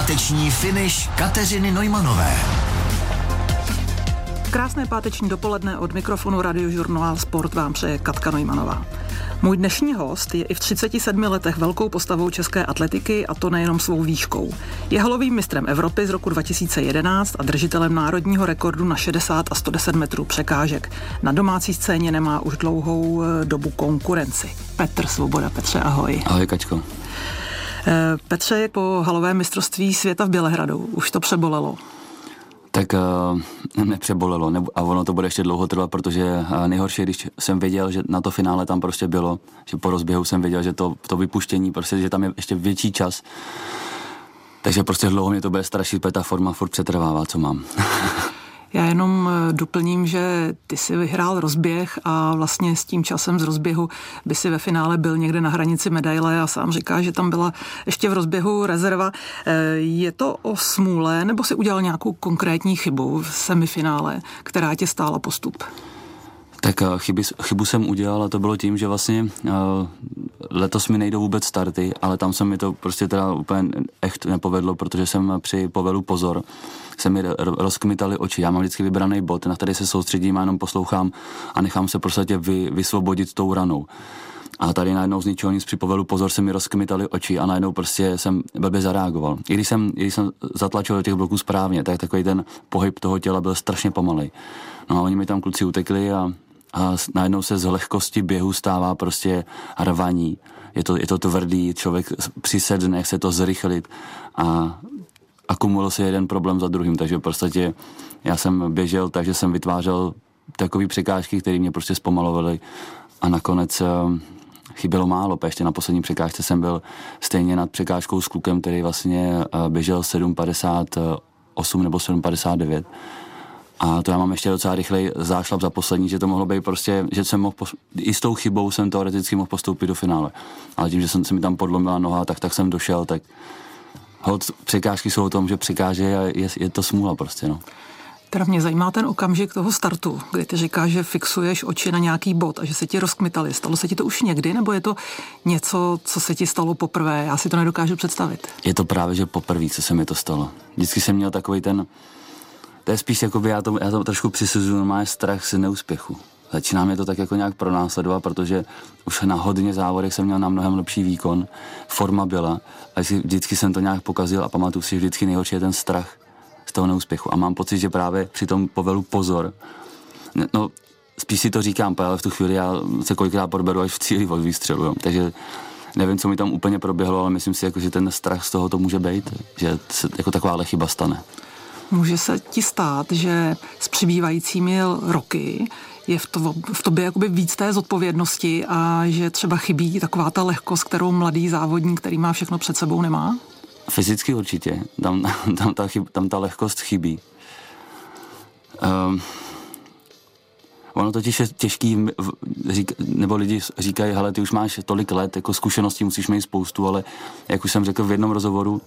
Páteční finish Kateřiny Nojmanové. Krásné páteční dopoledne od mikrofonu Radiožurnál Sport vám přeje Katka Nojmanová. Můj dnešní host je i v 37 letech velkou postavou české atletiky a to nejenom svou výškou. Je halovým mistrem Evropy z roku 2011 a držitelem národního rekordu na 60 a 110 metrů překážek. Na domácí scéně nemá už dlouhou eh, dobu konkurenci. Petr Svoboda. Petře, ahoj. Ahoj, Kačko. Eh, Petře, je po halovém mistrovství světa v Bělehradu. Už to přebolelo. Tak uh, nepřebolelo a ono to bude ještě dlouho trvat, protože uh, nejhorší, když jsem věděl, že na to finále tam prostě bylo, že po rozběhu jsem věděl, že to, to vypuštění, prostě, že tam je ještě větší čas, takže prostě dlouho mě to bude strašit, protože ta forma furt přetrvává, co mám. Já jenom eh, doplním, že ty si vyhrál rozběh a vlastně s tím časem z rozběhu by si ve finále byl někde na hranici medaile a sám říká, že tam byla ještě v rozběhu rezerva. Eh, je to o smůle nebo si udělal nějakou konkrétní chybu v semifinále, která tě stála postup? Tak eh, chyby, chybu jsem udělal a to bylo tím, že vlastně uh, letos mi nejdou vůbec starty, ale tam se mi to prostě teda úplně echt nepovedlo, protože jsem při povelu pozor, se mi rozkmitali oči. Já mám vždycky vybraný bod, na který se soustředím a jenom poslouchám a nechám se prostě vy, vysvobodit tou ranou. A tady najednou z ničeho nic při povelu pozor se mi rozkmitali oči a najednou prostě jsem blbě zareagoval. I když jsem, i když jsem zatlačil do těch bloků správně, tak takový ten pohyb toho těla byl strašně pomalej. No a oni mi tam kluci utekli a a najednou se z lehkosti běhu stává prostě rvaní. Je to, je to tvrdý, člověk přisedne, chce to zrychlit a akumuluje se jeden problém za druhým, takže v podstatě já jsem běžel, takže jsem vytvářel takové překážky, které mě prostě zpomalovaly. A nakonec uh, chybělo málo, ještě na poslední překážce jsem byl stejně nad překážkou s klukem, který vlastně uh, běžel 7,58 nebo 7,59 a to já mám ještě docela rychlej zášlap za poslední, že to mohlo být prostě, že jsem mohl, pos- i s tou chybou jsem teoreticky mohl postoupit do finále. Ale tím, že jsem se mi tam podlomila noha, tak, tak jsem došel, tak hod překážky jsou o tom, že překáže a je, je to smůla prostě, no. Teda mě zajímá ten okamžik toho startu, kdy ty říkáš, že fixuješ oči na nějaký bod a že se ti rozkmitali. Stalo se ti to už někdy, nebo je to něco, co se ti stalo poprvé? Já si to nedokážu představit. Je to právě, že poprvé, co se mi to stalo. Vždycky jsem měl takový ten, to je spíš jako by já to, já to trošku přisuzuju, má strach z neúspěchu. Začíná mě to tak jako nějak pronásledovat, protože už na hodně závodech jsem měl na mnohem lepší výkon, forma byla a vždycky jsem to nějak pokazil a pamatuju si, že vždycky nejhorší je ten strach z toho neúspěchu. A mám pocit, že právě při tom povelu pozor, no spíš si to říkám, ale v tu chvíli já se kolikrát podberu až v cíli od výstřelu, jo. takže nevím, co mi tam úplně proběhlo, ale myslím si, jako, že ten strach z toho to může být, že se jako taková chyba stane. Může se ti stát, že s přibývajícími roky je v, to, v tobě jakoby víc té zodpovědnosti a že třeba chybí taková ta lehkost, kterou mladý závodník, který má všechno před sebou, nemá? Fyzicky určitě. Tam, tam, ta, chyb, tam ta lehkost chybí. Um, ono totiž je těžký, řík, nebo lidi říkají, hele, ty už máš tolik let, jako zkušeností musíš mít spoustu, ale jak už jsem řekl v jednom rozhovoru,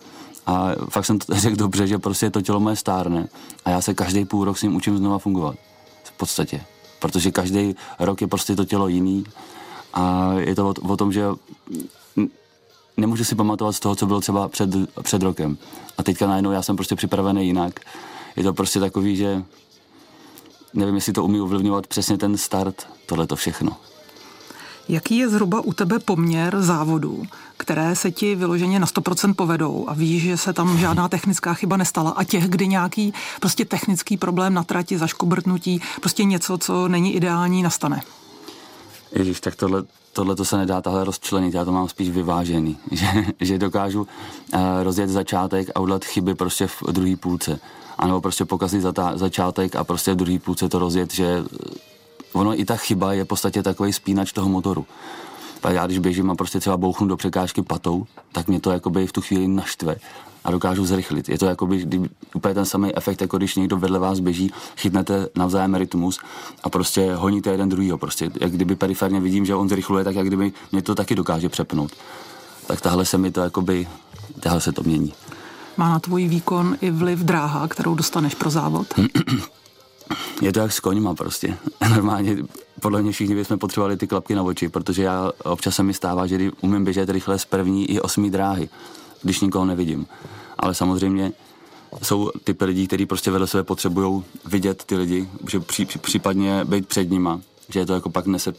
a fakt jsem řekl dobře, že prostě to tělo moje stárne a já se každý půl rok s ním učím znova fungovat. V podstatě. Protože každý rok je prostě to tělo jiný a je to o, o tom, že nemůžu si pamatovat z toho, co bylo třeba před, před rokem. A teďka najednou já jsem prostě připravený jinak. Je to prostě takový, že nevím, jestli to umí ovlivňovat přesně ten start, tohle to všechno. Jaký je zhruba u tebe poměr závodů, které se ti vyloženě na 100% povedou a víš, že se tam žádná technická chyba nestala a těch, kdy nějaký prostě technický problém na trati, zaškobrtnutí, prostě něco, co není ideální, nastane? Ježíš, tak tohle, tohle to se nedá tahle rozčlenit, já to mám spíš vyvážený, že, že dokážu uh, rozjet začátek a udělat chyby prostě v druhé půlce. A nebo prostě pokazit zata- začátek a prostě v druhé půlce to rozjet, že ono i ta chyba je v podstatě takový spínač toho motoru. A já když běžím a prostě třeba bouchnu do překážky patou, tak mě to jakoby v tu chvíli naštve a dokážu zrychlit. Je to jakoby kdy, úplně ten samý efekt, jako když někdo vedle vás běží, chytnete navzájem rytmus a prostě honíte jeden druhýho. Prostě jak kdyby periferně vidím, že on zrychluje, tak jak kdyby mě to taky dokáže přepnout. Tak tahle se mi to jakoby, tahle se to mění. Má na tvůj výkon i vliv dráha, kterou dostaneš pro závod? je to jak s koňma prostě. Normálně podle mě všichni bychom potřebovali ty klapky na oči, protože já občas se mi stává, že umím běžet rychle z první i osmý dráhy, když nikoho nevidím. ale samozřejmě jsou typy lidí, kteří prostě vedle sebe potřebují vidět ty lidi, že pří, případně být před nima, že je to jako pak nese,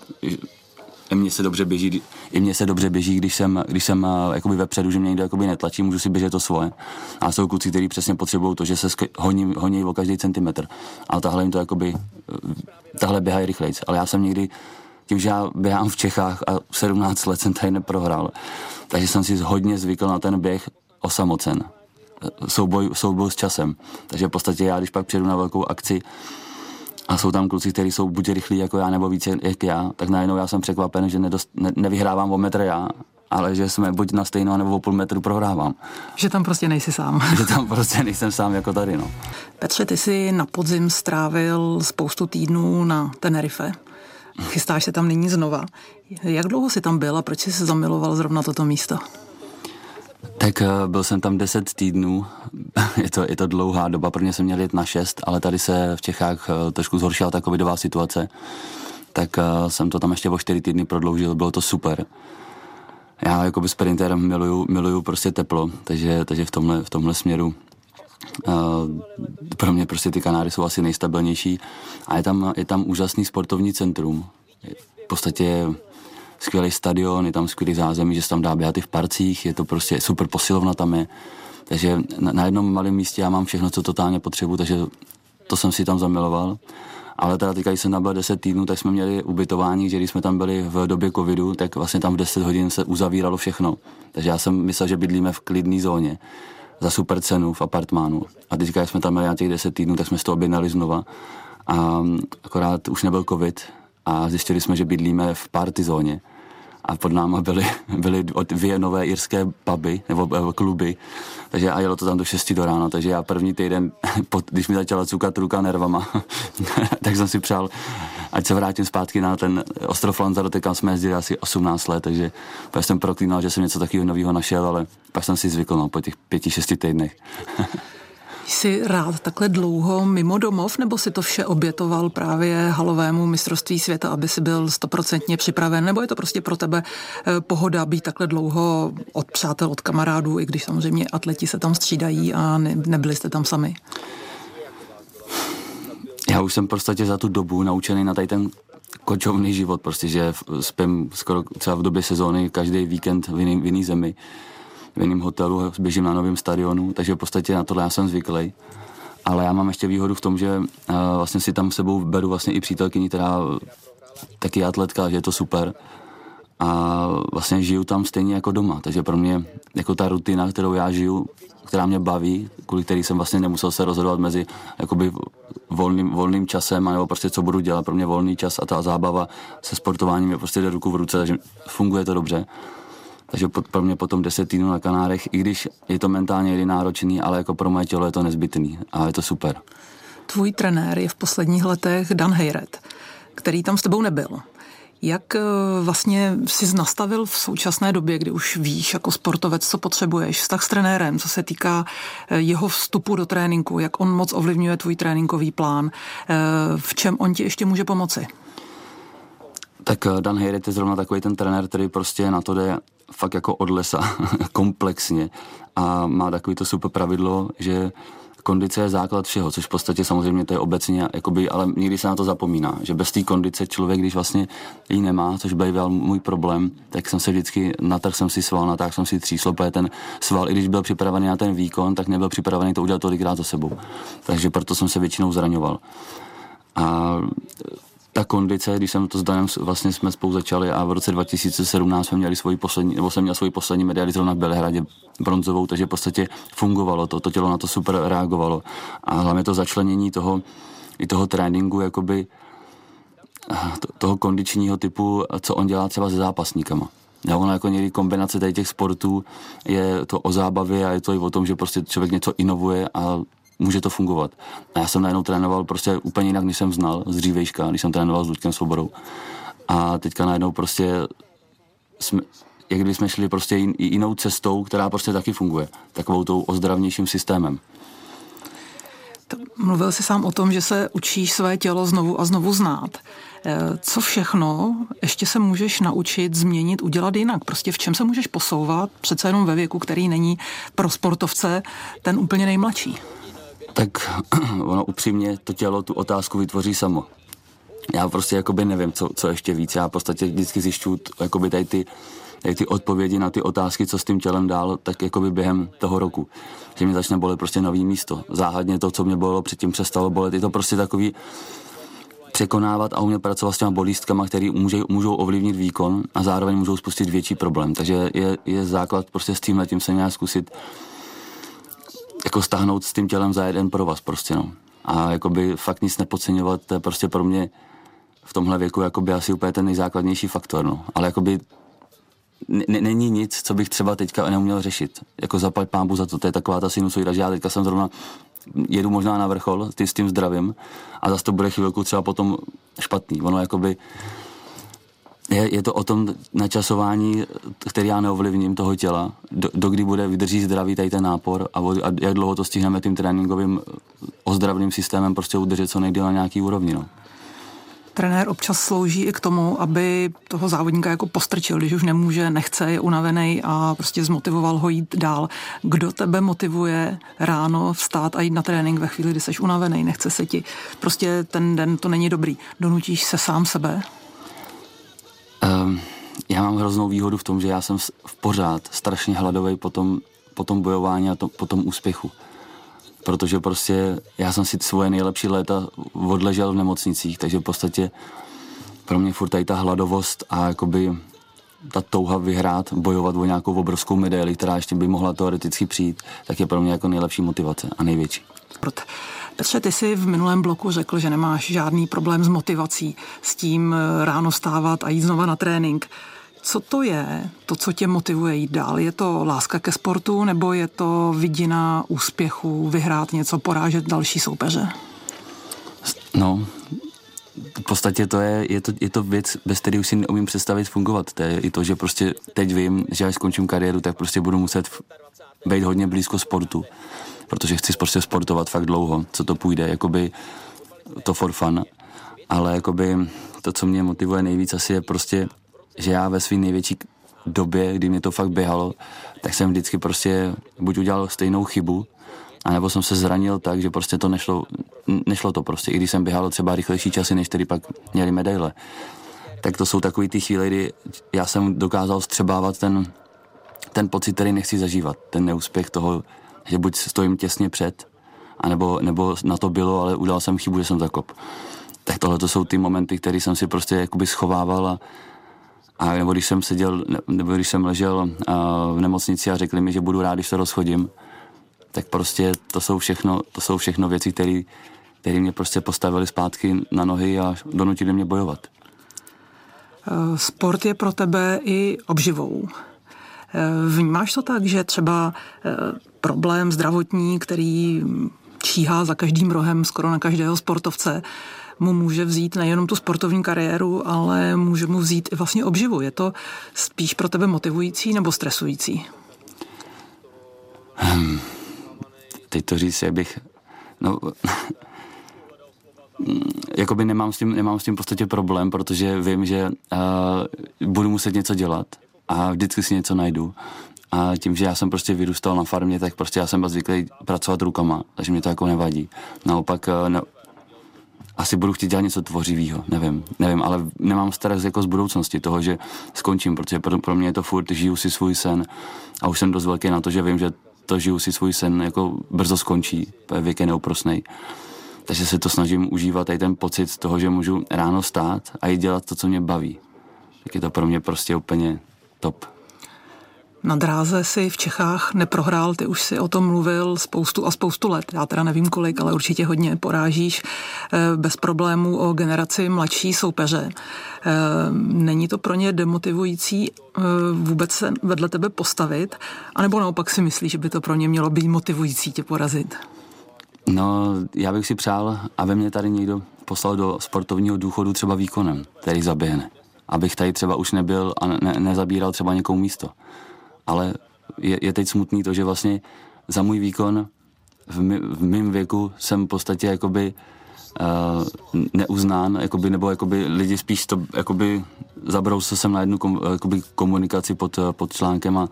mně se dobře běží, i mně se dobře běží, když jsem, když jsem uh, jakoby vepředu, že mě někdo jakoby netlačí, můžu si běžet to svoje. A jsou kluci, kteří přesně potřebují to, že se honí, honí o každý centimetr. Ale tahle jim to jakoby, eh, tahle běhají rychlejc. Ale já jsem někdy, tím, že já běhám v Čechách a 17 let jsem tady neprohrál, takže jsem si hodně zvykl na ten běh osamocen. Souboj, souboj s časem. Takže v podstatě já, když pak přijedu na velkou akci, a jsou tam kluci, kteří jsou buď rychlí jako já, nebo více jak já, tak najednou já jsem překvapen, že nedost, ne, nevyhrávám o metr já, ale že jsme buď na stejnou nebo o půl metru prohrávám. Že tam prostě nejsi sám. že tam prostě nejsem sám jako tady, no. Petře, ty jsi na podzim strávil spoustu týdnů na Tenerife. Chystáš se tam nyní znova. Jak dlouho jsi tam byl a proč jsi se zamiloval zrovna toto místo? Tak eh, byl jsem tam 10 týdnů, je to, je to dlouhá doba, prvně jsem měl jet na 6, ale tady se v Čechách eh, trošku zhoršila ta covidová situace, tak eh, jsem to tam ještě o 4 týdny prodloužil, bylo to super. Já jako by sprinter miluju, miluju prostě teplo, takže, takže v, tomhle, v tomhle směru pro mě prostě ty Kanáry jsou asi nejstabilnější a je tam, je tam úžasný sportovní centrum. V podstatě skvělý stadion, je tam skvělý zázemí, že se tam dá běhat i v parcích, je to prostě super posilovna tam je. Takže na, jednom malém místě já mám všechno, co totálně potřebuji, takže to jsem si tam zamiloval. Ale teda teďka, když jsem tam byl 10 týdnů, tak jsme měli ubytování, že když jsme tam byli v době covidu, tak vlastně tam v 10 hodin se uzavíralo všechno. Takže já jsem myslel, že bydlíme v klidné zóně za super cenu v apartmánu. A teďka, když jsme tam měli na těch 10 týdnů, tak jsme si to objednali znova. A akorát už nebyl covid a zjistili jsme, že bydlíme v party zóně a pod náma byly, byly dvě nové irské puby nebo kluby, takže a jelo to tam do 6 do rána, takže já první týden, když mi začala cukat ruka nervama, tak jsem si přál, ať se vrátím zpátky na ten ostrov Lanzarote, kam jsme jezdili asi 18 let, takže pak jsem proklínal, že jsem něco takového nového našel, ale pak jsem si zvykl no, po těch pěti, šesti týdnech. Jsi rád takhle dlouho mimo domov, nebo si to vše obětoval právě halovému mistrovství světa, aby si byl stoprocentně připraven, nebo je to prostě pro tebe eh, pohoda být takhle dlouho od přátel, od kamarádů, i když samozřejmě atleti se tam střídají a ne, nebyli jste tam sami? Já už jsem prostě za tu dobu naučený na tady ten kočovný život, prostě, že spím skoro třeba v době sezóny každý víkend v jiný, v jiný zemi v jiném hotelu, běžím na novém stadionu, takže v podstatě na tohle já jsem zvyklý. Ale já mám ještě výhodu v tom, že uh, vlastně si tam sebou beru vlastně i přítelkyni, která taky je atletka, že je to super. A vlastně žiju tam stejně jako doma, takže pro mě jako ta rutina, kterou já žiju, která mě baví, kvůli který jsem vlastně nemusel se rozhodovat mezi jakoby volným, volným časem, nebo prostě co budu dělat. Pro mě volný čas a ta zábava se sportováním je prostě jde ruku v ruce, takže funguje to dobře. Takže pro mě potom 10 týdnů na Kanárech, i když je to mentálně někdy náročný, ale jako pro moje tělo je to nezbytný a je to super. Tvůj trenér je v posledních letech Dan Hejret, který tam s tebou nebyl. Jak eh, vlastně jsi nastavil v současné době, kdy už víš jako sportovec, co potřebuješ, vztah s trenérem, co se týká eh, jeho vstupu do tréninku, jak on moc ovlivňuje tvůj tréninkový plán, eh, v čem on ti ještě může pomoci? Tak Dan Hejret je zrovna takový ten trenér, který prostě na to jde fakt jako od lesa, komplexně a má takový to super pravidlo, že kondice je základ všeho, což v podstatě samozřejmě to je obecně, jakoby, ale někdy se na to zapomíná, že bez té kondice člověk, když vlastně ji nemá, což byl můj problém, tak jsem se vždycky, natrh jsem si sval, natáhl jsem si tříslo, protože ten sval, i když byl připravený na ten výkon, tak nebyl připravený to udělat tolikrát za sebou. Takže proto jsem se většinou zraňoval. A ta kondice, když jsem to s Danem vlastně jsme spolu začali a v roce 2017 jsme měli svoji poslední, nebo jsem měl svoji poslední medaili zrovna v Belehradě bronzovou, takže v podstatě fungovalo to, to tělo na to super reagovalo. A hlavně to začlenění toho, i toho tréninku, jakoby toho kondičního typu, co on dělá třeba se zápasníkama. Já ono jako někdy kombinace tady těch sportů je to o zábavě a je to i o tom, že prostě člověk něco inovuje a může to fungovat. A já jsem najednou trénoval prostě úplně jinak, než jsem znal z dřívejška, když jsem trénoval s Luďkem Svobodou. A teďka najednou prostě jsme, jak kdyby jsme šli prostě jin, jinou cestou, která prostě taky funguje. Takovou tou ozdravnějším systémem. Mluvil jsi sám o tom, že se učíš své tělo znovu a znovu znát. Eh, co všechno ještě se můžeš naučit změnit, udělat jinak? Prostě v čem se můžeš posouvat, přece jenom ve věku, který není pro sportovce ten úplně nejmladší? Tak ono upřímně to tělo tu otázku vytvoří samo. Já prostě jakoby nevím, co, co ještě víc. Já v podstatě vždycky zjišťuju jakoby tady ty, tady ty odpovědi na ty otázky, co s tím tělem dál, tak jakoby během toho roku. Že mě začne bolet prostě nový místo. Záhadně to, co mě bolelo předtím, přestalo bolet. Je to prostě takový, překonávat a umět pracovat s těma bolístkama, které můžou, můžou ovlivnit výkon a zároveň můžou spustit větší problém. Takže je, je základ prostě s tím letím se nějak zkusit jako stáhnout s tím tělem za jeden pro vás prostě no. A jakoby fakt nic nepodceňovat, to je prostě pro mě v tomhle věku jakoby asi úplně ten nejzákladnější faktor, no. Ale jakoby n- není nic, co bych třeba teďka neuměl řešit. Jako zapať pámbu za to, to je taková ta sinusoida, že já teďka jsem zrovna jedu možná na vrchol ty s tím zdravím a zase to bude chvilku třeba potom špatný. Ono jakoby je, je to o tom načasování, který já neovlivním toho těla, do, do kdy bude vydrží zdravý tady ten nápor a, a jak dlouho to stihneme tím tréninkovým ozdravným systémem prostě udržet co nejdéle na nějaký úrovni. No. Trenér občas slouží i k tomu, aby toho závodníka jako postrčil, když už nemůže, nechce, je unavený a prostě zmotivoval ho jít dál. Kdo tebe motivuje ráno vstát a jít na trénink ve chvíli, kdy jsi unavený, nechce se ti. Prostě ten den to není dobrý. Donutíš se sám sebe? Um, já mám hroznou výhodu v tom, že já jsem v pořád strašně hladový po tom, po tom bojování a to, po tom úspěchu protože prostě já jsem si svoje nejlepší léta odležel v nemocnicích, takže v podstatě pro mě furt tady ta hladovost a jakoby ta touha vyhrát, bojovat o nějakou obrovskou medaili, která ještě by mohla teoreticky přijít, tak je pro mě jako nejlepší motivace a největší. Petře, ty jsi v minulém bloku řekl, že nemáš žádný problém s motivací, s tím eh, ráno stávat a jít znova na trénink. Co to je, to, co tě motivuje jít dál? Je to láska ke sportu nebo je to vidina úspěchu, vyhrát něco, porážet další soupeře? No, v podstatě to je, je to, je to věc, bez které už si neumím představit fungovat. To je i to, že prostě teď vím, že až skončím kariéru, tak prostě budu muset být hodně blízko sportu, protože chci prostě sportovat fakt dlouho, co to půjde, jakoby to for fun, ale jakoby to, co mě motivuje nejvíc asi je prostě že já ve své největší době, kdy mě to fakt běhalo, tak jsem vždycky prostě buď udělal stejnou chybu, anebo jsem se zranil tak, že prostě to nešlo, nešlo to prostě, i když jsem běhal třeba rychlejší časy, než který pak měli medaile. Tak to jsou takové ty chvíle, kdy já jsem dokázal střebávat ten, ten pocit, který nechci zažívat, ten neúspěch toho, že buď stojím těsně před, anebo, nebo na to bylo, ale udělal jsem chybu, že jsem zakop. Tak tohle to jsou ty momenty, které jsem si prostě jakoby schovával a, a nebo když jsem seděl, nebo když jsem ležel uh, v nemocnici a řekli mi, že budu rád, když se rozchodím, tak prostě to jsou všechno, to jsou všechno věci, které mě prostě postavili zpátky na nohy a donutili mě bojovat. Eh, sport je pro tebe i obživou. Eh, vnímáš to tak, že třeba problém zdravotní, který číhá za každým rohem skoro na každého sportovce, mu může vzít nejenom tu sportovní kariéru, ale může mu vzít i vlastně obživu. Je to spíš pro tebe motivující nebo stresující? Hmm. Teď to říct, bych... No, jakoby nemám s, tím, nemám s tím v podstatě problém, protože vím, že uh, budu muset něco dělat a vždycky si něco najdu. A tím, že já jsem prostě vyrůstal na farmě, tak prostě já jsem byl zvyklý pracovat rukama, takže mě to jako nevadí. Naopak uh, ne, asi budu chtít dělat něco tvořivého, nevím, nevím, ale nemám strach jako z budoucnosti toho, že skončím, protože pro, pro mě je to furt, žiju si svůj sen a už jsem dost velký na to, že vím, že to žiju si svůj sen jako brzo skončí, věk je neúprosnej. Takže se to snažím užívat i ten pocit toho, že můžu ráno stát a jít dělat to, co mě baví. Tak je to pro mě prostě úplně top. Na dráze si v Čechách neprohrál, ty už si o tom mluvil spoustu a spoustu let. Já teda nevím kolik, ale určitě hodně porážíš eh, bez problémů o generaci mladší soupeře. Eh, není to pro ně demotivující eh, vůbec se vedle tebe postavit? A nebo naopak si myslíš, že by to pro ně mělo být motivující tě porazit? No, já bych si přál, aby mě tady někdo poslal do sportovního důchodu třeba výkonem, který zaběhne. Abych tady třeba už nebyl a ne, nezabíral třeba někomu místo ale je, je teď smutný to, že vlastně za můj výkon v, my, v mém věku jsem v podstatě jakoby uh, neuznán, jakoby, nebo jakoby lidi spíš to jakoby zabrousil jsem na jednu kom, jakoby komunikaci pod, pod článkem a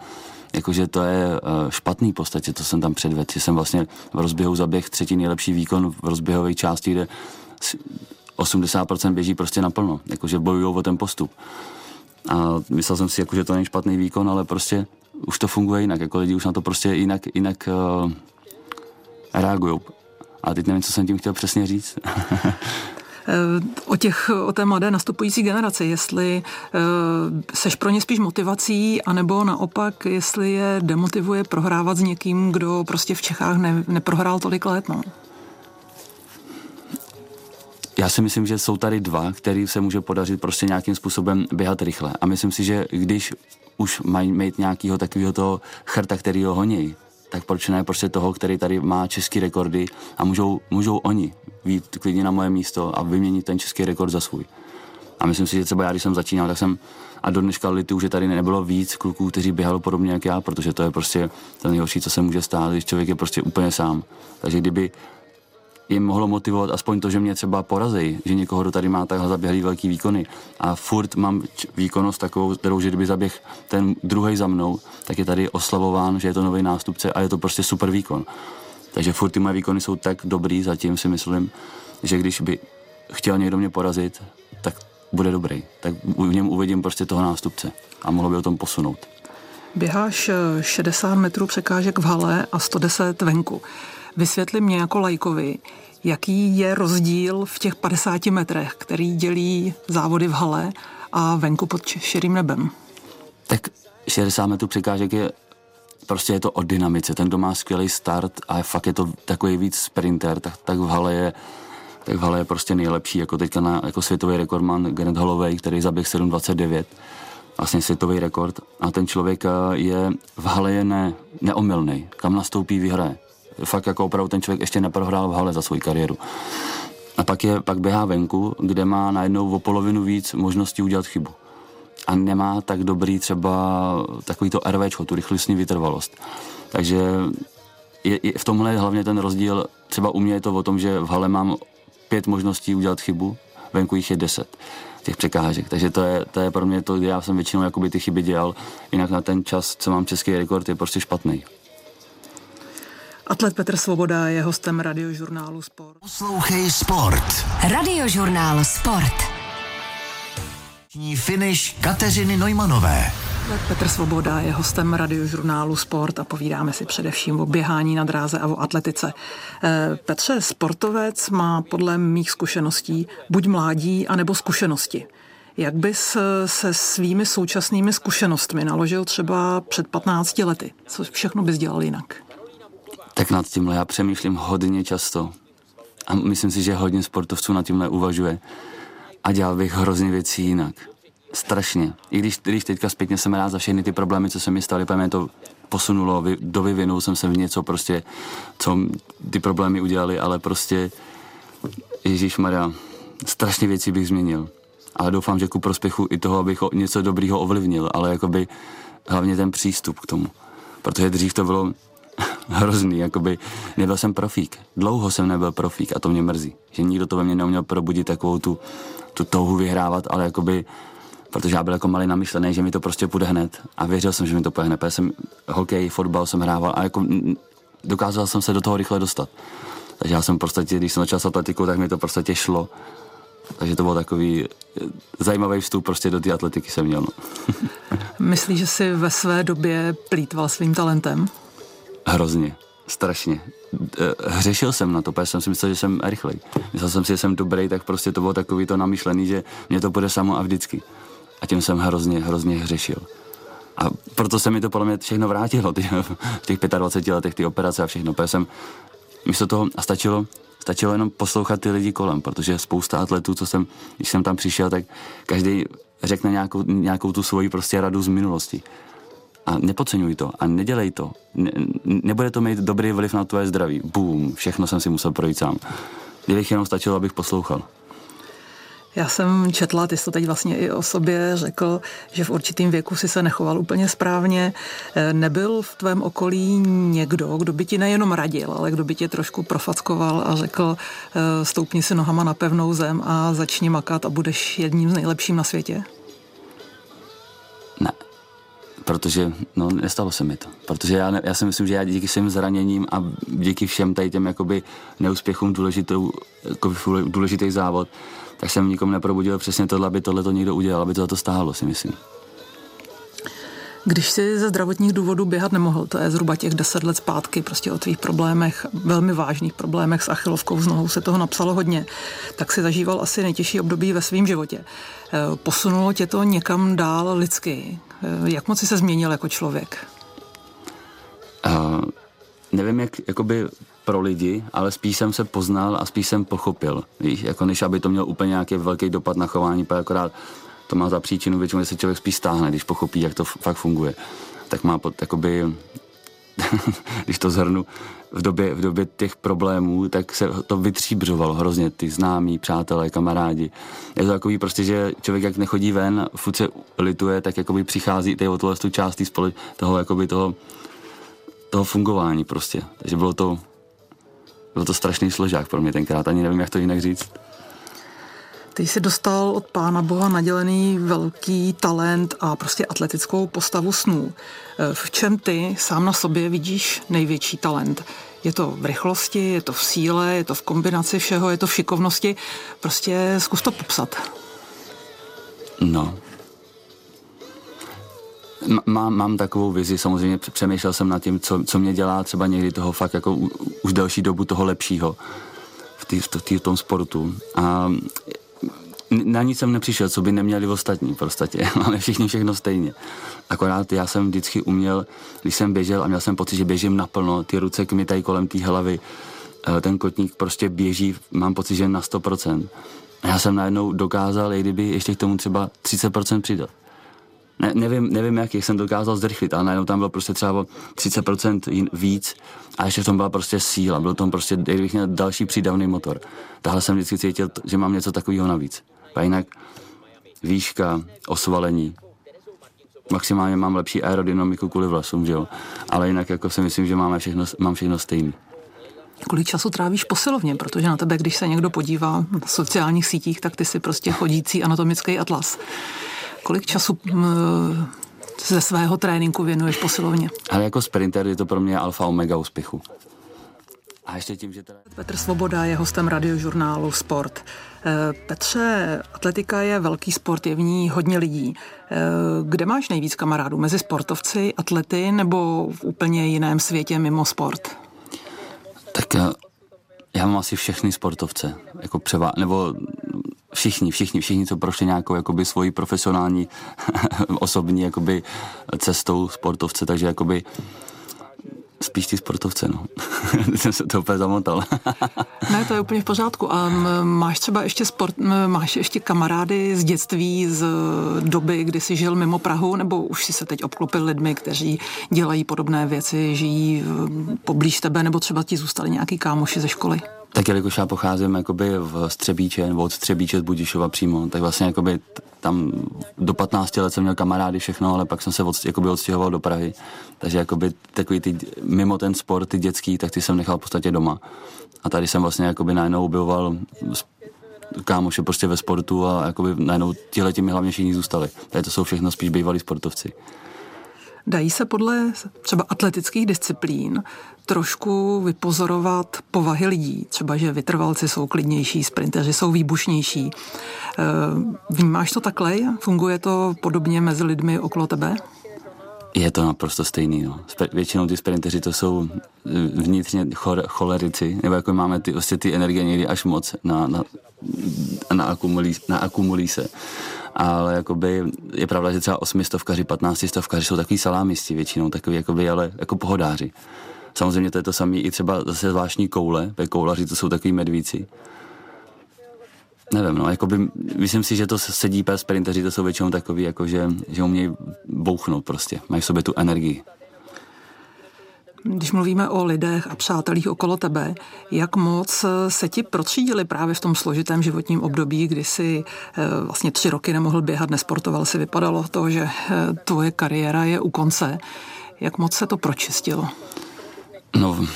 jakože to je uh, špatný v podstatě, to jsem tam předvedl, že jsem vlastně v rozběhu zaběh třetí nejlepší výkon v rozběhové části, kde 80% běží prostě naplno, jakože bojují o ten postup. A myslel jsem si, jako, že to není špatný výkon, ale prostě už to funguje jinak, jako lidi už na to prostě jinak, jinak uh, reagují. A teď nevím, co jsem tím chtěl přesně říct. o, těch, o té mladé nastupující generaci, jestli uh, seš pro ně spíš motivací, anebo naopak, jestli je demotivuje prohrávat s někým, kdo prostě v Čechách ne, neprohrál tolik let. No. Já si myslím, že jsou tady dva, který se může podařit prostě nějakým způsobem běhat rychle. A myslím si, že když už mají mít nějakého takového toho chrta, který ho honí, tak proč ne prostě toho, který tady má český rekordy a můžou, můžou oni vít klidně na moje místo a vyměnit ten český rekord za svůj. A myslím si, že třeba já, když jsem začínal, tak jsem a do dneška litu, že tady nebylo víc kluků, kteří běhali podobně jak já, protože to je prostě to nejhorší, co se může stát, když člověk je prostě úplně sám. Takže kdyby jim mohlo motivovat aspoň to, že mě třeba porazí, že někoho, kdo tady má takhle zaběhlý velký výkony a furt mám výkonnost takovou, kterou, že kdyby zaběh ten druhý za mnou, tak je tady oslavován, že je to nový nástupce a je to prostě super výkon. Takže furt ty moje výkony jsou tak dobrý, zatím si myslím, že když by chtěl někdo mě porazit, tak bude dobrý. Tak v něm uvidím prostě toho nástupce a mohlo by o tom posunout. Běháš 60 metrů překážek v hale a 110 venku. Vysvětli mě jako lajkovi, jaký je rozdíl v těch 50 metrech, který dělí závody v hale a venku pod širým nebem. Tak 60 metrů překážek je prostě je to o dynamice. Ten, kdo má skvělý start a fakt je to takový víc sprinter, tak, tak v hale je tak v hale je prostě nejlepší, jako teďka na, jako světový rekordman Gerrit Holloway, který zaběh 7.29, vlastně světový rekord. A ten člověk je v hale je ne, neomylný, kam nastoupí, vyhraje fakt jako opravdu ten člověk ještě neprohrál v hale za svou kariéru. A pak, je, pak běhá venku, kde má najednou o polovinu víc možností udělat chybu. A nemá tak dobrý třeba takový to RVčko, tu rychlostní vytrvalost. Takže je, je, v tomhle je hlavně ten rozdíl, třeba u mě je to o tom, že v hale mám pět možností udělat chybu, venku jich je deset těch překážek. Takže to je, to je pro mě to, já jsem většinou jakoby ty chyby dělal, jinak na ten čas, co mám český rekord, je prostě špatný. Atlet Petr Svoboda je hostem radiožurnálu Sport. Poslouchej Sport. Radiožurnál Sport. Finish Kateřiny Nojmanové. Petr Svoboda je hostem radiožurnálu Sport a povídáme si především o běhání na dráze a o atletice. Eh, Petře, sportovec má podle mých zkušeností buď mládí, anebo zkušenosti. Jak bys se svými současnými zkušenostmi naložil třeba před 15 lety? Co všechno bys dělal jinak? Tak nad tímhle já přemýšlím hodně často. A myslím si, že hodně sportovců nad tímhle uvažuje. A dělal bych hrozně věcí jinak. Strašně. I když, když teďka zpětně jsem rád za všechny ty problémy, co se mi staly, mě to posunulo, vy, dovyvinul jsem se v něco prostě, co ty problémy udělali, ale prostě Ježíš Maria, strašně věcí bych změnil. Ale doufám, že ku prospěchu i toho, abych něco dobrýho ovlivnil, ale jakoby hlavně ten přístup k tomu. Protože dřív to bylo, hrozný, jakoby nebyl jsem profík. Dlouho jsem nebyl profík a to mě mrzí, že nikdo to ve mně neuměl probudit takovou tu, tu touhu vyhrávat, ale jakoby protože já byl jako malý namyšlený, že mi to prostě půjde hned a věřil jsem, že mi to půjde hned. Já jsem hokej, fotbal jsem hrával a jako dokázal jsem se do toho rychle dostat. Takže já jsem prostě, když jsem začal s atletikou, tak mi to prostě šlo. Takže to byl takový zajímavý vstup prostě do té atletiky jsem měl. No. Myslíš, že jsi ve své době plítval svým talentem? Hrozně, strašně. Eh, hřešil jsem na to, protože jsem si myslel, že jsem rychlej. Myslel jsem si, že jsem dobrý, tak prostě to bylo takový to namyšlený, že mě to bude samo a vždycky. A tím jsem hrozně, hrozně hřešil. A proto se mi to podle mě všechno vrátilo, ty, v těch 25 letech ty operace a všechno. Protože jsem místo toho, a stačilo, stačilo jenom poslouchat ty lidi kolem, protože spousta atletů, co jsem, když jsem tam přišel, tak každý řekne nějakou, nějakou tu svoji prostě radu z minulosti. A nepodceňuj to a nedělej to. Ne, nebude to mít dobrý vliv na tvoje zdraví. Bum, všechno jsem si musel projít sám. Kdybych jenom stačilo, abych poslouchal. Já jsem četla, ty jsi to teď vlastně i o sobě řekl, že v určitým věku si se nechoval úplně správně. Eh, nebyl v tvém okolí někdo, kdo by ti nejenom radil, ale kdo by tě trošku profackoval a řekl, eh, stoupni si nohama na pevnou zem a začni makat a budeš jedním z nejlepším na světě? Protože no, nestalo se mi to. Protože já, já si myslím, že já díky svým zraněním a díky všem tady těm jakoby neúspěchům důležitou, jako důležitý závod, tak jsem nikomu neprobudil přesně tohle, aby tohle to někdo udělal, aby to za to stálo, si myslím. Když jsi ze zdravotních důvodů běhat nemohl, to je zhruba těch deset let zpátky, prostě o tvých problémech, velmi vážných problémech s achilovkou, z nohou se toho napsalo hodně, tak si zažíval asi nejtěžší období ve svém životě. Eh, posunulo tě to někam dál lidsky? Eh, jak moc jsi se změnil jako člověk? Uh, nevím, jak jakoby pro lidi, ale spíš jsem se poznal a spíš jsem pochopil, víš, jako než aby to mělo úplně nějaký velký dopad na chování, protože akorát to má za příčinu většinou, že se člověk spíš stáhne, když pochopí, jak to fakt funguje. Tak má pod, jakoby, když to zhrnu, v době, v době těch problémů, tak se to vytříbřovalo hrozně, ty známí, přátelé, kamarádi. Je to takový prostě, že člověk jak nechodí ven, furt se lituje, tak jakoby přichází tady o tohle tu část spole, toho, jakoby toho, toho fungování prostě. Takže bylo to, bylo to strašný složák pro mě tenkrát, ani nevím, jak to jinak říct. Ty jsi dostal od pána Boha nadělený velký talent a prostě atletickou postavu snů. V čem ty sám na sobě vidíš největší talent? Je to v rychlosti, je to v síle, je to v kombinaci všeho, je to v šikovnosti. Prostě zkus to popsat. No, Mám, mám takovou vizi, samozřejmě přemýšlel jsem nad tím, co, co mě dělá třeba někdy toho fakt jako už delší dobu toho lepšího v, tý, v, tý, v tom sportu. A na nic jsem nepřišel, co by neměli ostatní v podstatě. Máme všichni všechno stejně. Akorát já jsem vždycky uměl, když jsem běžel a měl jsem pocit, že běžím naplno, ty ruce kmitají kolem té hlavy, eh, ten kotník prostě běží, mám pocit, že na 100%. A já jsem najednou dokázal, i kdyby ještě k tomu třeba 30% přidat ne, nevím, nevím jak, jsem dokázal zrychlit, ale najednou tam bylo prostě třeba o 30% víc a ještě v tom byla prostě síla, byl tam prostě, kdybych měl další přídavný motor. Tahle jsem vždycky cítil, že mám něco takového navíc. A jinak výška, osvalení, maximálně mám lepší aerodynamiku kvůli vlasům, že jo. Ale jinak jako si myslím, že máme všechno, mám všechno stejný. Kolik času trávíš posilovně? Protože na tebe, když se někdo podívá na sociálních sítích, tak ty si prostě chodící anatomický atlas. Kolik času ze svého tréninku věnuješ posilovně? Ale jako sprinter je to pro mě alfa omega úspěchu. A ještě tím, že teda... Petr Svoboda je hostem radiožurnálu Sport. Eh, Petře, atletika je velký sport, je v ní hodně lidí. Eh, kde máš nejvíc kamarádů? Mezi sportovci, atlety nebo v úplně jiném světě mimo sport? Tak já, já mám asi všechny sportovce, jako převá, nebo všichni, všichni, všichni, co prošli nějakou jakoby svoji profesionální osobní jakoby cestou sportovce, takže jakoby spíš ty sportovce, no. jsem se to úplně zamotal. ne, to je úplně v pořádku. A máš třeba ještě sport, máš ještě kamarády z dětství, z doby, kdy jsi žil mimo Prahu, nebo už si se teď obklopil lidmi, kteří dělají podobné věci, žijí poblíž tebe, nebo třeba ti zůstali nějaký kámoši ze školy? Tak jelikož já pocházím jakoby v Střebíče, nebo od Střebíče z Budišova přímo, tak vlastně jakoby tam do 15 let jsem měl kamarády všechno, ale pak jsem se od, jakoby odstěhoval do Prahy. Takže jakoby takový ty, mimo ten sport, ty dětský, tak ty jsem nechal v podstatě doma. A tady jsem vlastně jakoby najednou objevoval kámoše prostě ve sportu a jakoby najednou tihle mi hlavně všichni zůstali. Tady to jsou všechno spíš bývalí sportovci. Dají se podle třeba atletických disciplín trošku vypozorovat povahy lidí. Třeba, že vytrvalci jsou klidnější, sprinteři jsou výbušnější. Eh, vnímáš to takhle? Funguje to podobně mezi lidmi okolo tebe? Je to naprosto stejný. No. Většinou ty sprinteři to jsou eh, vnitřně cholerici, nebo jako máme ty, vlastně ty energie někdy až moc na, na, na, akumulí, na akumulí se ale jakoby je pravda, že třeba osmistovkaři, patnáctistovkaři jsou takový salámisti většinou, takový jakoby, ale jako pohodáři. Samozřejmě to je to samé i třeba zase zvláštní koule, ve koulaři to jsou takový medvíci. Nevím, no, jakoby, myslím si, že to sedí pes sprinteři, to jsou většinou takový, jako že, že umějí bouchnout prostě, mají v sobě tu energii. Když mluvíme o lidech a přátelích okolo tebe, jak moc se ti protřídili právě v tom složitém životním období, kdy si eh, vlastně tři roky nemohl běhat, nesportoval si, vypadalo to, že eh, tvoje kariéra je u konce. Jak moc se to pročistilo? No,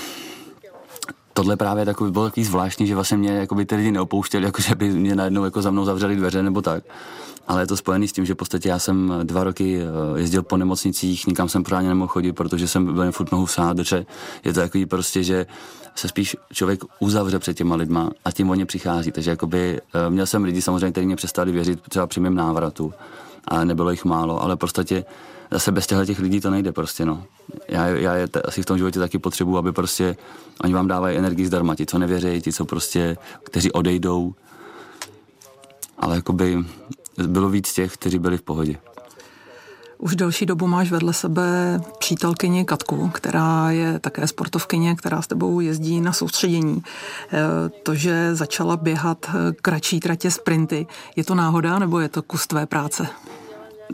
tohle právě takový, bylo takový zvláštní, že vlastně mě jako by ty lidi neopouštěli, jako že by mě najednou jako za mnou zavřeli dveře nebo tak. Ale je to spojené s tím, že v podstatě já jsem dva roky eh, jezdil po nemocnicích, nikam jsem pořádně nemohl chodit, protože jsem byl furt nohu v sádře. Je to takový prostě, že se spíš člověk uzavře před těma lidma a tím oni přichází. Takže jakoby, eh, měl jsem lidi samozřejmě, kteří mě přestali věřit třeba při mém návratu a nebylo jich málo, ale v podstatě zase bez těchto těch lidí to nejde prostě, no. Já, já je t- asi v tom životě taky potřebuji, aby prostě oni vám dávají energii zdarma, ti, co nevěří, ti, co prostě, kteří odejdou. Ale jakoby bylo víc těch, kteří byli v pohodě. Už delší dobu máš vedle sebe přítelkyni Katku, která je také sportovkyně, která s tebou jezdí na soustředění. E, to, že začala běhat kratší tratě sprinty, je to náhoda nebo je to kus tvé práce?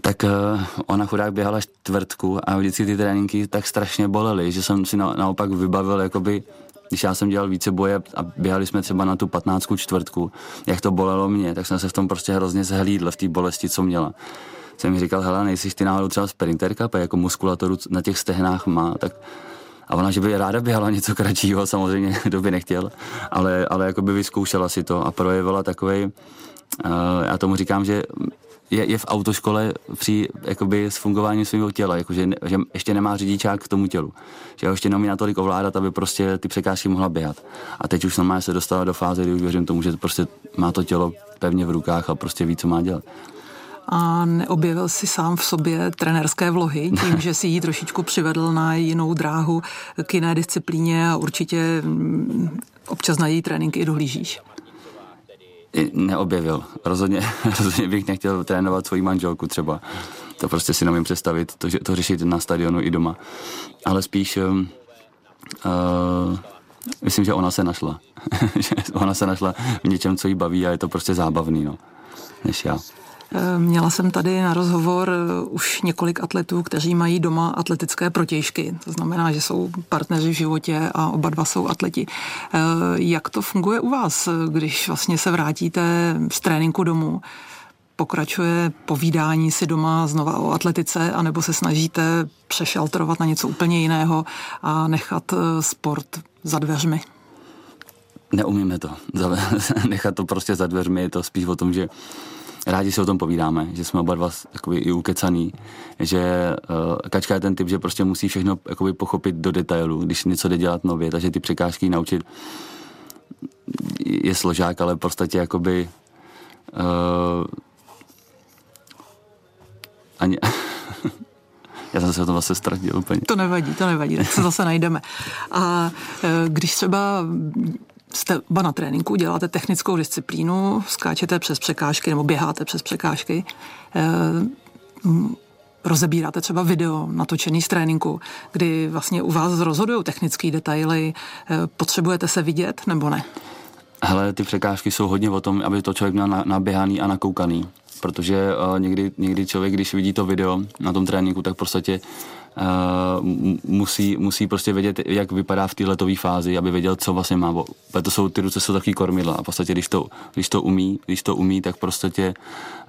Tak uh, ona chudák běhala čtvrtku a vždycky ty tréninky tak strašně bolely, že jsem si na, naopak vybavil, jakoby, když já jsem dělal více boje a běhali jsme třeba na tu patnáctku čtvrtku, jak to bolelo mě, tak jsem se v tom prostě hrozně zhlídl v té bolesti, co měla. Jsem mi říkal, hele, nejsi ty náhodou třeba sprinterka, jako muskulaturu na těch stehnách má, tak a ona, že by ráda běhala něco kratšího, samozřejmě, kdo by nechtěl, ale, ale jako by vyzkoušela si to a projevila takový, uh, já tomu říkám, že je, je v autoškole při jakoby, s fungováním svého těla, jakože že ještě nemá řidičák k tomu tělu. Že ho ještě neumí natolik ovládat, aby prostě ty překážky mohla běhat. A teď už normálně se dostala do fáze, kdy už věřím tomu, že prostě má to tělo pevně v rukách a prostě ví, co má dělat. A neobjevil si sám v sobě trenerské vlohy tím, že si ji trošičku přivedl na jinou dráhu k jiné disciplíně a určitě mm, občas na její tréninky i dohlížíš? Neobjevil. Rozhodně, rozhodně bych nechtěl trénovat svoji manželku třeba. To prostě si nemím představit, to, to řešit na stadionu i doma. Ale spíš uh, uh, myslím, že ona se našla. ona se našla v něčem, co jí baví a je to prostě zábavný, no, než já. Měla jsem tady na rozhovor eh, už několik atletů, kteří mají doma atletické protějšky. To znamená, že jsou partneři v životě a oba dva jsou atleti. Eh, jak to funguje u vás, když vlastně se vrátíte z tréninku domů? Pokračuje povídání si doma znova o atletice, anebo se snažíte přešaltrovat na něco úplně jiného a nechat eh, sport za dveřmi? Neumíme to. nechat to prostě za dveřmi je to spíš o tom, že rádi si o tom povídáme, že jsme oba dva jakoby, i ukecaný, že uh, Kačka je ten typ, že prostě musí všechno jakoby, pochopit do detailu, když něco jde dělat nově, takže ty překážky naučit je složák, ale v podstatě jakoby uh, ani, já jsem se o tom vlastně ztratil úplně. To nevadí, to nevadí, tak se zase najdeme. A eh, když třeba jste oba na tréninku, děláte technickou disciplínu, skáčete přes překážky nebo běháte přes překážky, eh, rozebíráte třeba video natočený z tréninku, kdy vlastně u vás rozhodují technické detaily, eh, potřebujete se vidět nebo ne? Hele, ty překážky jsou hodně o tom, aby to člověk měl naběhaný a nakoukaný, protože uh, někdy, někdy člověk, když vidí to video na tom tréninku, tak v podstatě musí, musí prostě vědět, jak vypadá v té letové fázi, aby věděl, co vlastně má. Bo, to jsou, ty ruce jsou taky kormidla a v podstatě, když to, když to umí, když to umí, tak prostě,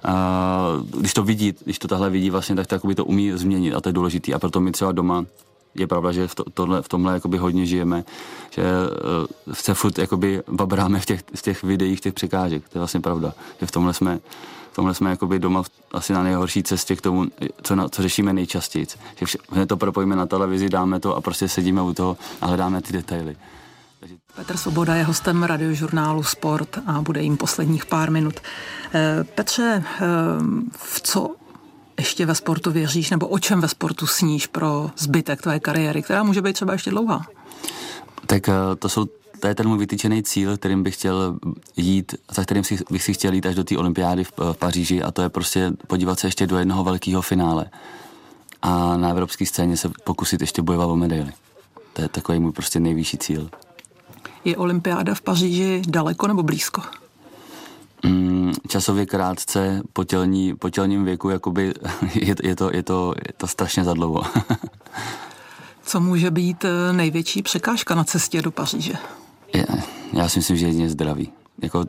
uh, když to vidí, když to tahle vidí vlastně, tak to, to umí změnit a to je důležité. A proto my třeba doma je pravda, že v, to, tohle, v tomhle jakoby hodně žijeme, že uh, se furt jakoby babráme v těch, v těch videích těch překážek. To je vlastně pravda, že v tomhle jsme tomhle jsme jakoby doma asi na nejhorší cestě k tomu, co, na, co řešíme nejčastěji. Že vše, to propojíme na televizi, dáme to a prostě sedíme u toho a hledáme ty detaily. Petr Svoboda je hostem radiožurnálu Sport a bude jim posledních pár minut. Eh, Petře, eh, v co ještě ve sportu věříš, nebo o čem ve sportu sníš pro zbytek tvé kariéry, která může být třeba ještě dlouhá? Tak eh, to jsou to je ten můj vytyčený cíl, kterým bych chtěl jít, za kterým si, bych si chtěl jít až do té olympiády v, v Paříži a to je prostě podívat se ještě do jednoho velkého finále a na evropské scéně se pokusit ještě bojovat o medaily. To je takový můj prostě nejvyšší cíl. Je olympiáda v Paříži daleko nebo blízko? Mm, časově krátce, po, tělní, po tělním věku, jakoby je, je, to, je, to, je to strašně zadlouho. Co může být eh, největší překážka na cestě do Paříže? Já, si myslím, že jedině zdraví. Jako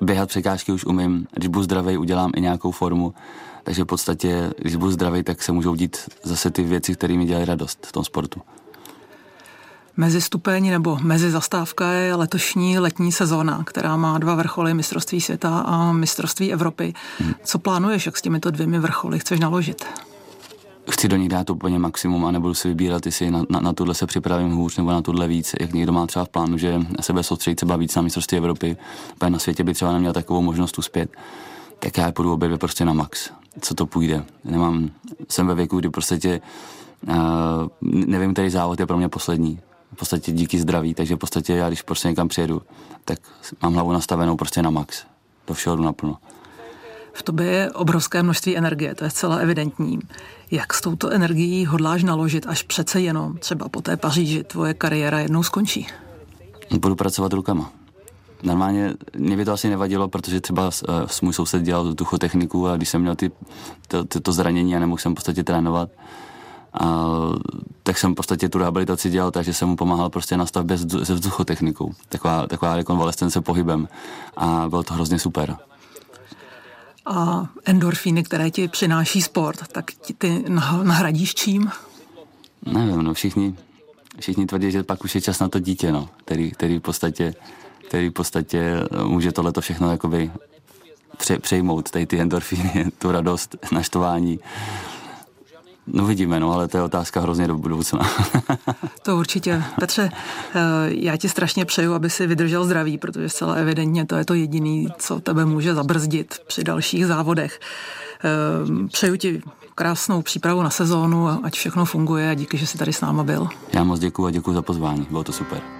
běhat překážky už umím, když budu zdravý, udělám i nějakou formu, takže v podstatě, když budu zdravý, tak se můžou dít zase ty věci, které mi dělají radost v tom sportu. Mezi stupeň nebo mezi zastávka je letošní letní sezóna, která má dva vrcholy mistrovství světa a mistrovství Evropy. Hmm. Co plánuješ, jak s těmito dvěmi vrcholy chceš naložit? Chci do nich dát úplně maximum a nebudu si vybírat, jestli na, na, na tohle se připravím hůř nebo na tohle víc. Jak někdo má třeba v plánu, že se bude soustředit třeba víc na mistrovství Evropy, protože na světě by třeba neměl takovou možnost uspět, tak já půjdu obě prostě na max. Co to půjde. Nemám, jsem ve věku, kdy prostě tě, uh, nevím, který závod je pro mě poslední. V podstatě díky zdraví, takže v podstatě já, když prostě někam přijedu, tak mám hlavu nastavenou prostě na max. Do všeho jdu naplno. V tobě je obrovské množství energie, to je zcela evidentní. Jak s touto energií hodláš naložit, až přece jenom třeba po té Paříži tvoje kariéra jednou skončí? Budu pracovat rukama. Normálně mě by to asi nevadilo, protože třeba uh, můj soused dělal techniku a když jsem měl ty, to, to, to zranění a nemohl jsem v podstatě trénovat, a, tak jsem v podstatě tu rehabilitaci dělal, takže jsem mu pomáhal prostě na stavbě se vzduchotechnikou. Taková, taková rekonvalescence pohybem. A bylo to hrozně super a endorfíny, které ti přináší sport, tak ti ty nahradíš čím? Nevím, no všichni, všichni tvrdí, že pak už je čas na to dítě, no, který, který v podstatě, který v podstatě může tohleto všechno jakoby pře, přejmout, tady ty endorfíny, tu radost, naštování No vidíme, no, ale to je otázka hrozně do budoucna. to určitě. Petře, eh, já ti strašně přeju, aby si vydržel zdraví, protože zcela evidentně to je to jediné, co tebe může zabrzdit při dalších závodech. Eh, přeju ti krásnou přípravu na sezónu, ať všechno funguje a díky, že jsi tady s náma byl. Já moc děkuji a děkuji za pozvání, bylo to super.